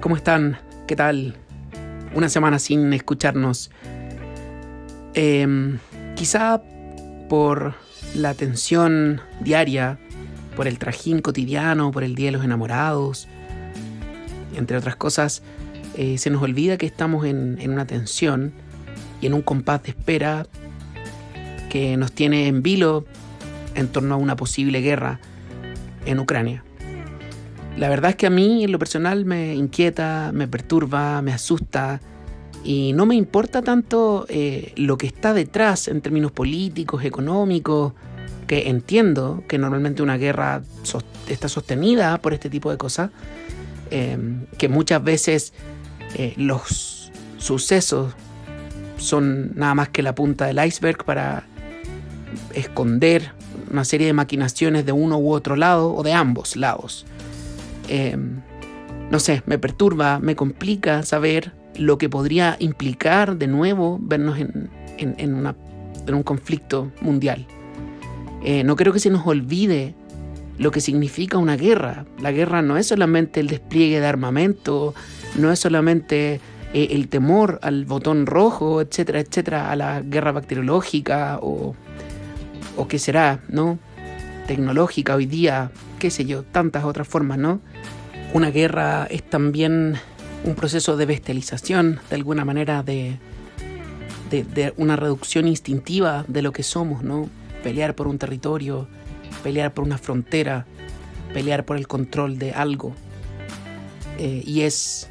¿Cómo están? ¿Qué tal? Una semana sin escucharnos. Em, quizá por la tensión diaria, por el trajín cotidiano, por el Día de los Enamorados, entre otras cosas, eh, se nos olvida que estamos en, en una tensión y en un compás de espera que nos tiene en vilo en torno a una posible guerra en Ucrania. La verdad es que a mí en lo personal me inquieta, me perturba, me asusta y no me importa tanto eh, lo que está detrás en términos políticos, económicos, que entiendo que normalmente una guerra está sostenida por este tipo de cosas, em, que muchas veces eh, los sucesos son nada más que la punta del iceberg para esconder una serie de maquinaciones de uno u otro lado o de ambos lados. Em, no sé, me perturba, me complica saber lo que podría implicar de nuevo vernos en, un conflicto mundial. Eh, no creo que se nos olvide lo que significa una guerra. La guerra no es solamente el despliegue de armamento, no es solamente eh, el temor al botón rojo, etcétera, etcétera, a la guerra bacteriológica o, o qué será, ¿no? Tecnológica hoy día, qué sé yo, tantas otras formas, ¿no? Una guerra es también un proceso de bestialización, de alguna manera, de, de, una reducción instintiva de lo que somos, ¿no? Pelear por un territorio, pelear por una frontera, pelear por el control de algo. Eh, y es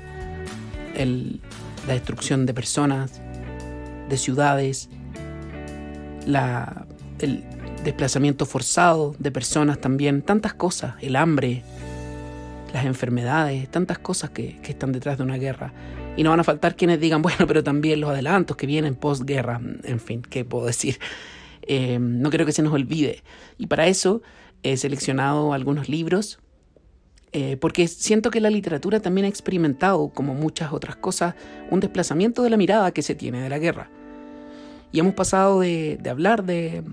la destrucción de personas, de ciudades, la, el desplazamiento forzado de personas también, tantas cosas, el hambre, las enfermedades, tantas cosas que, están detrás de una guerra. Y no van a faltar quienes digan, bueno, pero también los adelantos que vienen postguerra, en fin, ¿qué puedo decir? Eh, no creo que se nos olvide. Y para eso he seleccionado algunos libros, eh, porque siento que la literatura también ha experimentado, como muchas otras cosas, un desplazamiento de la mirada que se tiene de la guerra. Y hemos pasado de hablar de,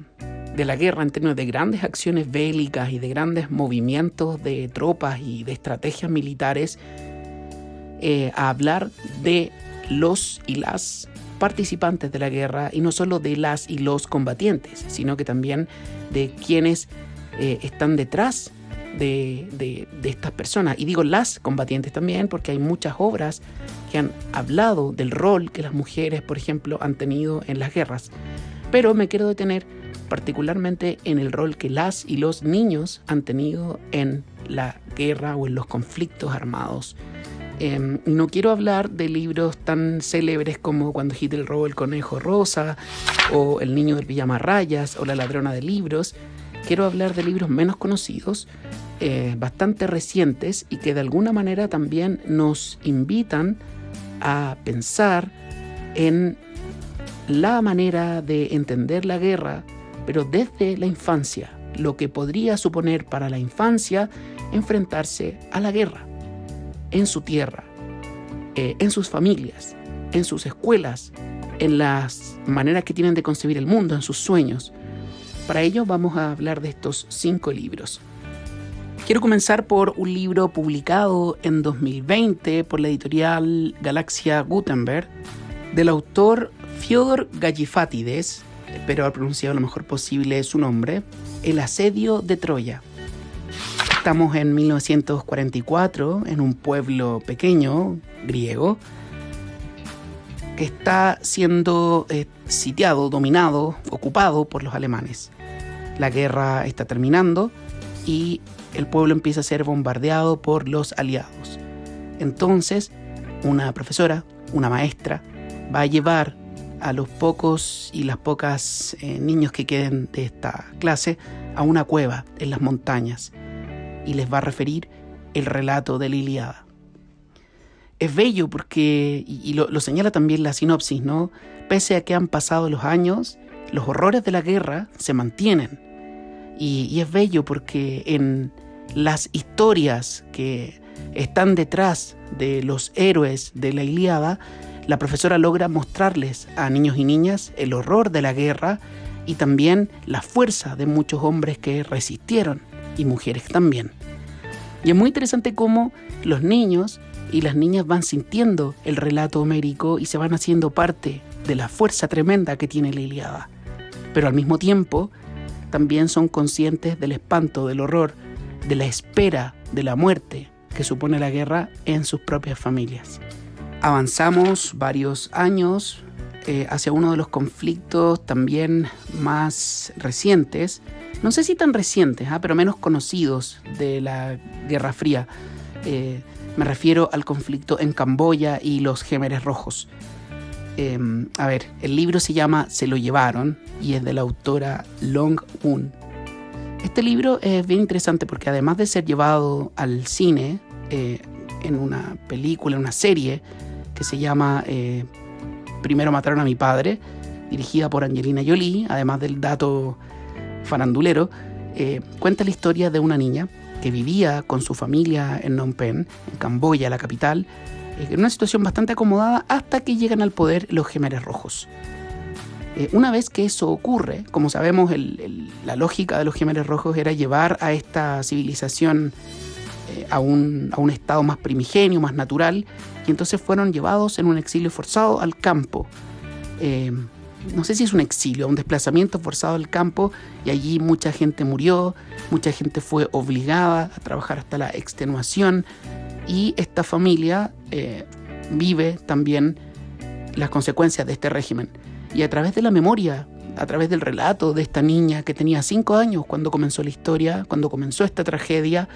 de la guerra en términos de grandes acciones bélicas y de grandes movimientos de tropas y de estrategias militares, eh, a hablar de los y las participantes de la guerra y no solo de las y los combatientes, sino que también de quienes eh, están detrás de, de, estas personas. Y digo las combatientes también porque hay muchas obras que han hablado del rol que las mujeres, por ejemplo, han tenido en las guerras. Pero me quiero detener particularmente en el rol que las y los niños han tenido en la guerra o en los conflictos armados. Em, no quiero hablar de libros tan célebres como Cuando Hitler robó el conejo rosa, o El niño del pijama o La ladrona de libros. Quiero hablar de libros menos conocidos, eh, bastante recientes y que de alguna manera también nos invitan a pensar en la manera de entender la guerra pero desde la infancia, lo que podría suponer para la infancia enfrentarse a la guerra, en su tierra, eh, en sus familias, en sus escuelas, en las maneras que tienen de concebir el mundo, en sus sueños. Para ello vamos a hablar de estos cinco libros. Quiero comenzar por un libro publicado en 2020 por la editorial Galaxia Gutenberg del autor Fyodor Gallifatides, espero haber pronunciado lo mejor posible su nombre, El asedio de Troya. Estamos en 1944, en un pueblo pequeño, griego, que está siendo eh, sitiado, dominado, ocupado por los alemanes. La guerra está terminando y el pueblo empieza a ser bombardeado por los aliados. Entonces, una profesora, una maestra, va a llevar a los pocos y las pocas eh, niños que queden de esta clase a una cueva en las montañas y les va a referir el relato de la Iliada. Es bello porque, y, lo, señala también la sinopsis, ¿no? Pese a que han pasado los años, los horrores de la guerra se mantienen. Y, y es bello porque en las historias que están detrás de los héroes de la Iliada, la profesora logra mostrarles a niños y niñas el horror de la guerra y también la fuerza de muchos hombres que resistieron y mujeres también. Y es muy interesante cómo los niños y las niñas van sintiendo el relato homérico y se van haciendo parte de la fuerza tremenda que tiene la Iliada. Pero al mismo tiempo, también son conscientes del espanto, del horror, de la espera de la muerte que supone la guerra en sus propias familias. Avanzamos varios años eh, hacia uno de los conflictos también más recientes, no sé si tan recientes, ¿ah? pero menos conocidos de la Guerra Fría. Eh, me refiero al conflicto en Camboya y los Gémeres Rojos. Em, a ver, el libro se llama Se lo llevaron y es de la autora Long Un. Este libro es bien interesante porque además de ser llevado al cine eh, en una película, en una serie que se llama eh, Primero mataron a mi padre, dirigida por Angelina Jolie, además del dato farandulero, eh, cuenta la historia de una niña que vivía con su familia en Phnom Penh, en Camboya, la capital, en una situación bastante acomodada hasta que llegan al poder los Gemeres Rojos. Eh, una vez que eso ocurre, como sabemos, la lógica de los Gemeres Rojos era llevar a esta civilización eh, a, un, estado más primigenio, más natural, y entonces fueron llevados en un exilio forzado al campo. Eh, no sé si es un exilio, un desplazamiento forzado al campo, y allí mucha gente murió, mucha gente fue obligada a trabajar hasta la extenuación, y esta familia vive también las consecuencias de este régimen. Y a través de la memoria, a través del relato de esta niña que tenía cinco años cuando comenzó la historia, cuando comenzó esta tragedia,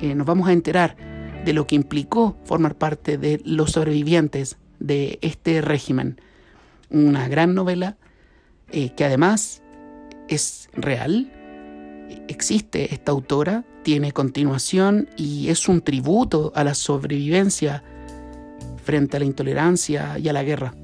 eh, nos vamos a enterar de lo que implicó formar parte de los sobrevivientes de este régimen. Una gran novela eh, que además es real, existe esta autora, tiene continuación y es un tributo a la sobrevivencia frente a la intolerancia y a la guerra.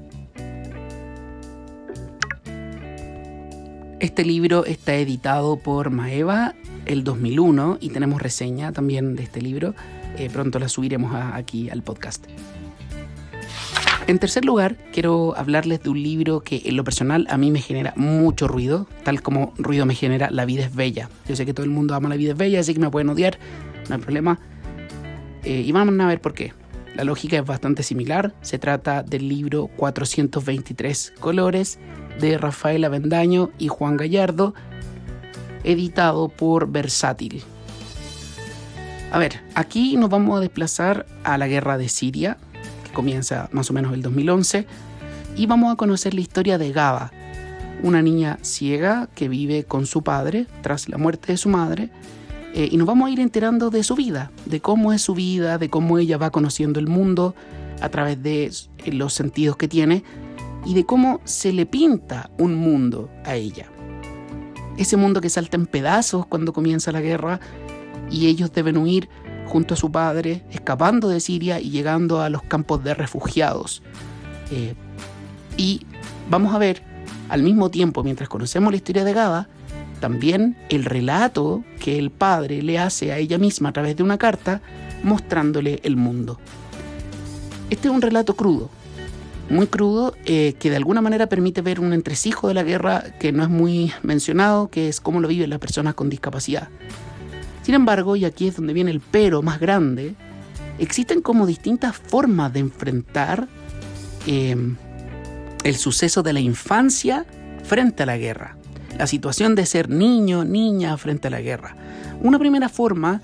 Este libro está editado por Maeva el 2001 y tenemos reseña también de este libro. Eh, pronto la subiremos aquí al podcast. En tercer lugar, quiero hablarles de un libro que en lo personal a mí me genera mucho ruido, tal como ruido me genera La vida es bella. Yo sé que todo el mundo ama La vida es bella, así que me pueden odiar, no hay problema. Eh, y vamos a ver por qué. La lógica es bastante similar. Se trata del libro 423 colores de Rafael Avendaño y Juan Gallardo, editado por Versátil. A ver, aquí nos vamos a desplazar a la guerra de Siria, que comienza más o menos el 2011, y vamos a conocer la historia de Gaba, una niña ciega que vive con su padre tras la muerte de su madre, eh, y nos vamos a ir enterando de su vida, de cómo es su vida, de cómo ella va conociendo el mundo a través de los sentidos que tiene y de cómo se le pinta un mundo a ella. Ese mundo que salta en pedazos cuando comienza la guerra y ellos deben huir junto a su padre, escapando de Siria y llegando a los campos de refugiados. Eh, y vamos a ver, al mismo tiempo, mientras conocemos la historia de Gaba, también el relato que el padre le hace a ella misma a través de una carta, mostrándole el mundo. Este es un relato crudo, muy crudo, eh, que de alguna manera permite ver un entresijo de la guerra que no es muy mencionado, que es cómo lo viven las personas con discapacidad. Sin embargo, y aquí es donde viene el pero más grande, existen como distintas formas de enfrentar em, el suceso de la infancia frente a la guerra, la situación de ser niño, niña frente a la guerra. Una primera forma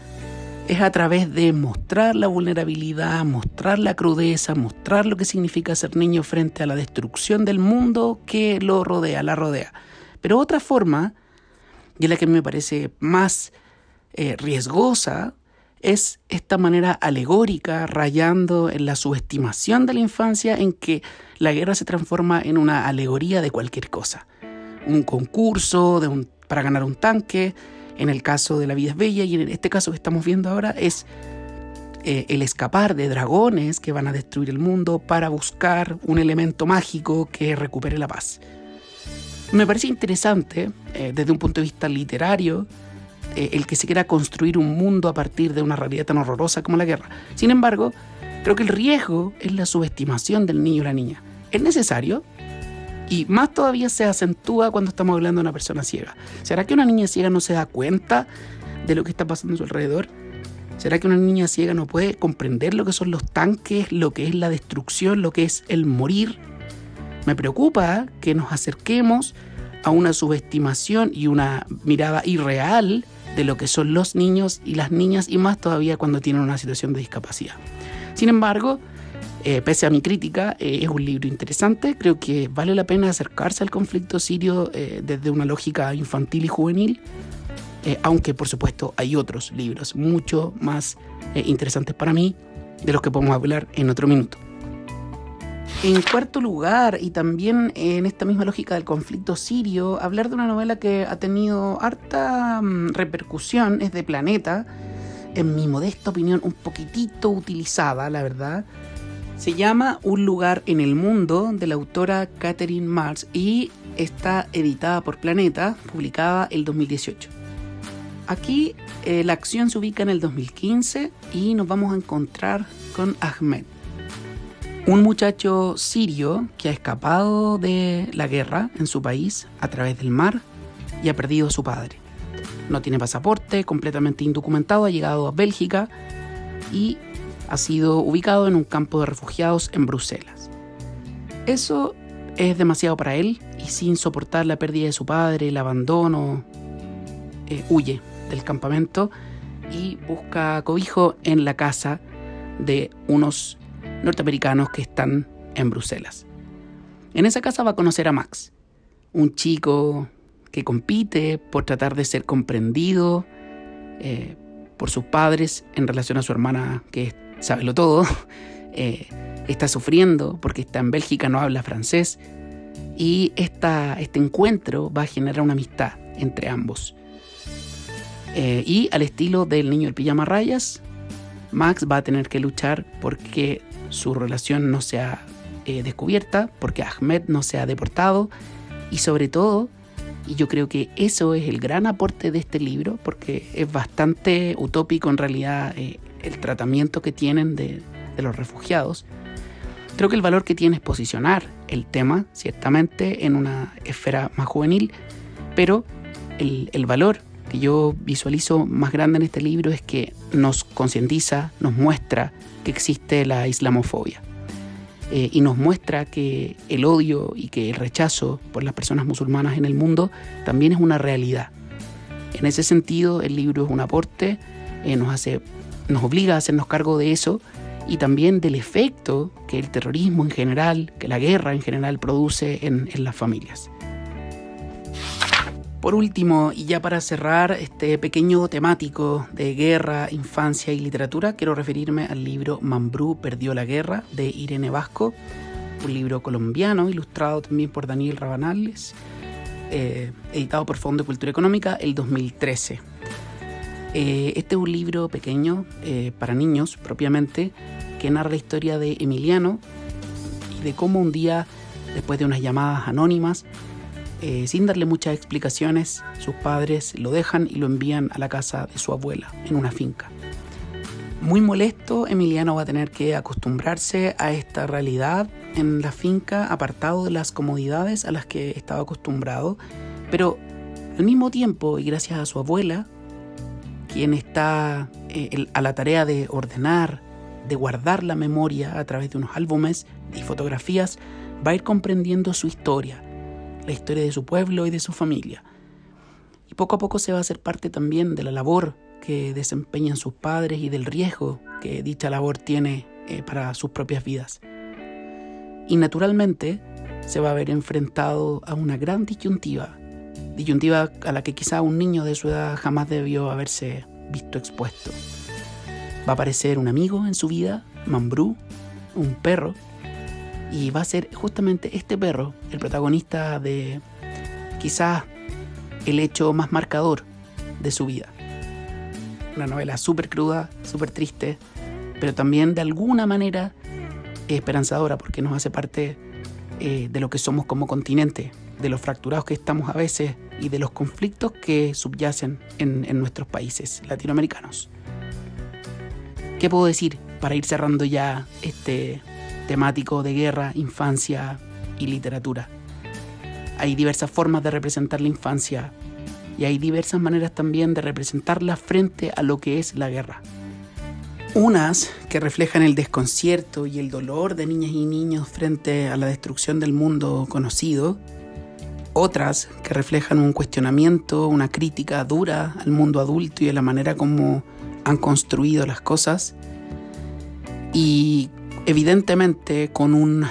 es a través de mostrar la vulnerabilidad, mostrar la crudeza, mostrar lo que significa ser niño frente a la destrucción del mundo que lo rodea, la rodea. Pero otra forma, y la que me parece más eh, riesgosa, es esta manera alegórica, rayando en la subestimación de la infancia, en que la guerra se transforma en una alegoría de cualquier cosa. Un concurso para ganar un tanque, en el caso de La vida es bella y en este caso que estamos viendo ahora es eh, el escapar de dragones que van a destruir el mundo para buscar un elemento mágico que recupere la paz. Me parece interesante eh, desde un punto de vista literario eh, el que se quiera construir un mundo a partir de una realidad tan horrorosa como la guerra. Sin embargo, creo que el riesgo es la subestimación del niño o la niña. ¿Es necesario? Y más todavía se acentúa cuando estamos hablando de una persona ciega. ¿Será que una niña ciega no se da cuenta de lo que está pasando a su alrededor? ¿Será que una niña ciega no puede comprender lo que son los tanques, lo que es la destrucción, lo que es el morir? Me preocupa que nos acerquemos a una subestimación y una mirada irreal de lo que son los niños y las niñas y más todavía cuando tienen una situación de discapacidad. Sin embargo, eh, pese a mi crítica, eh, es un libro interesante. Creo que vale la pena acercarse al conflicto sirio eh, desde una lógica infantil y juvenil, aunque por supuesto hay otros libros mucho más interesantes para mí, de los que podemos hablar en otro minuto. En cuarto lugar, y también en esta misma lógica del conflicto sirio, hablar de una novela que ha tenido harta mm, repercusión, es de Planeta, en mi modesta opinión un poquitito utilizada, la verdad. Se llama Un lugar en el mundo de la autora Catherine Mars y está editada por Planeta, publicada el 2018. Aquí eh, la acción se ubica en el 2015 y nos vamos a encontrar con Ahmed, un muchacho sirio que ha escapado de la guerra en su país a través del mar y ha perdido a su padre. No tiene pasaporte, completamente indocumentado, ha llegado a Bélgica y ha sido ubicado en un campo de refugiados en Bruselas. Eso es demasiado para él y sin soportar la pérdida de su padre, el abandono, eh, huye del campamento y busca cobijo en la casa de unos norteamericanos que están en Bruselas. En esa casa va a conocer a Max, un chico que compite por tratar de ser comprendido eh, por sus padres en relación a su hermana que lo todo, eh, está sufriendo porque está en Bélgica, no habla francés y esta, este encuentro va a generar una amistad entre ambos. Eh, y al estilo del niño del pijama rayas, Max va a tener que luchar porque su relación no sea eh, descubierta, porque Ahmed no sea deportado y sobre todo, y yo creo que eso es el gran aporte de este libro, porque es bastante utópico en realidad eh, el tratamiento que tienen de, los refugiados, creo que el valor que tiene es posicionar el tema, ciertamente, en una esfera más juvenil, pero el, valor que yo visualizo más grande en este libro es que nos concientiza, nos muestra que existe la islamofobia. Eh, y nos muestra que el odio y que el rechazo por las personas musulmanas en el mundo también es una realidad. En ese sentido, el libro es un aporte, eh, nos, hace, nos obliga a hacernos cargo de eso y también del efecto que el terrorismo en general, que la guerra en general produce en las familias. Por último, y ya para cerrar este pequeño temático de guerra, infancia y literatura, quiero referirme al libro Mambrú perdió la guerra de Irene Vasco, un libro colombiano ilustrado también por Daniel Rabanales, eh, editado por Fondo de Cultura Económica el 2013. Eh, este es un libro pequeño eh, para niños propiamente que narra la historia de Emiliano y de cómo un día, después de unas llamadas anónimas, eh, sin darle muchas explicaciones, sus padres lo dejan y lo envían a la casa de su abuela, en una finca. Muy molesto, Emiliano va a tener que acostumbrarse a esta realidad en la finca, apartado de las comodidades a las que estaba acostumbrado, pero al mismo tiempo, y gracias a su abuela, quien está eh, a la tarea de ordenar, de guardar la memoria a través de unos álbumes y fotografías, va a ir comprendiendo su historia, la historia de su pueblo y de su familia. Y poco a poco se va a hacer parte también de la labor que desempeñan sus padres y del riesgo que dicha labor tiene eh, para sus propias vidas. Y naturalmente se va a ver enfrentado a una gran disyuntiva, disyuntiva a la que quizá un niño de su edad jamás debió haberse visto expuesto. Va a aparecer un amigo en su vida, Mambrú, un perro y va a ser justamente este perro el protagonista de quizás el hecho más marcador de su vida. Una novela súper cruda, súper triste, pero también de alguna manera esperanzadora porque nos hace parte eh, de lo que somos como continente, de los fracturados que estamos a veces y de los conflictos que subyacen en, en nuestros países latinoamericanos. ¿Qué puedo decir para ir cerrando ya este temático de guerra, infancia y literatura. Hay diversas formas de representar la infancia y hay diversas maneras también de representarla frente a lo que es la guerra. Unas que reflejan el desconcierto y el dolor de niñas y niños frente a la destrucción del mundo conocido. Otras que reflejan un cuestionamiento, una crítica dura al mundo adulto y a la manera como han construido las cosas. Y evidentemente con un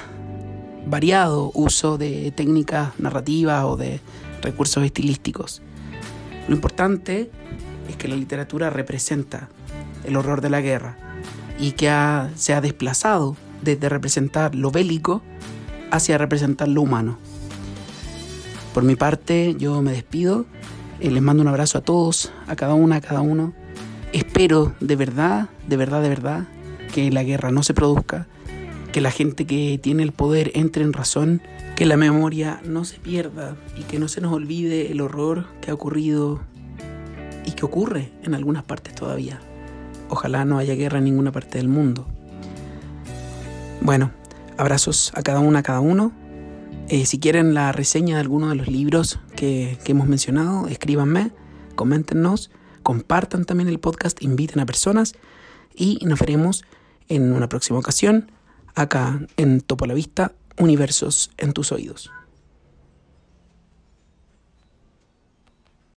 variado uso de técnicas narrativas o de recursos estilísticos. Lo importante es que la literatura representa el horror de la guerra y que se ha desplazado desde representar lo bélico hacia representar lo humano. Por mi parte, yo me despido. Eh, les mando un abrazo a todos, a cada una, a cada uno. Espero de verdad, de verdad, de verdad, que la guerra no se produzca, que la gente que tiene el poder entre en razón, que la memoria no se pierda y que no se nos olvide el horror que ha ocurrido y que ocurre en algunas partes todavía. Ojalá no haya guerra en ninguna parte del mundo. Bueno, abrazos a cada una, a cada uno. Eh, si quieren la reseña de alguno de los libros que, que hemos mencionado, escríbanme, coméntenos, compartan también el podcast, inviten a personas y nos veremos en una próxima ocasión acá en Topo la Vista, Universos en tus oídos.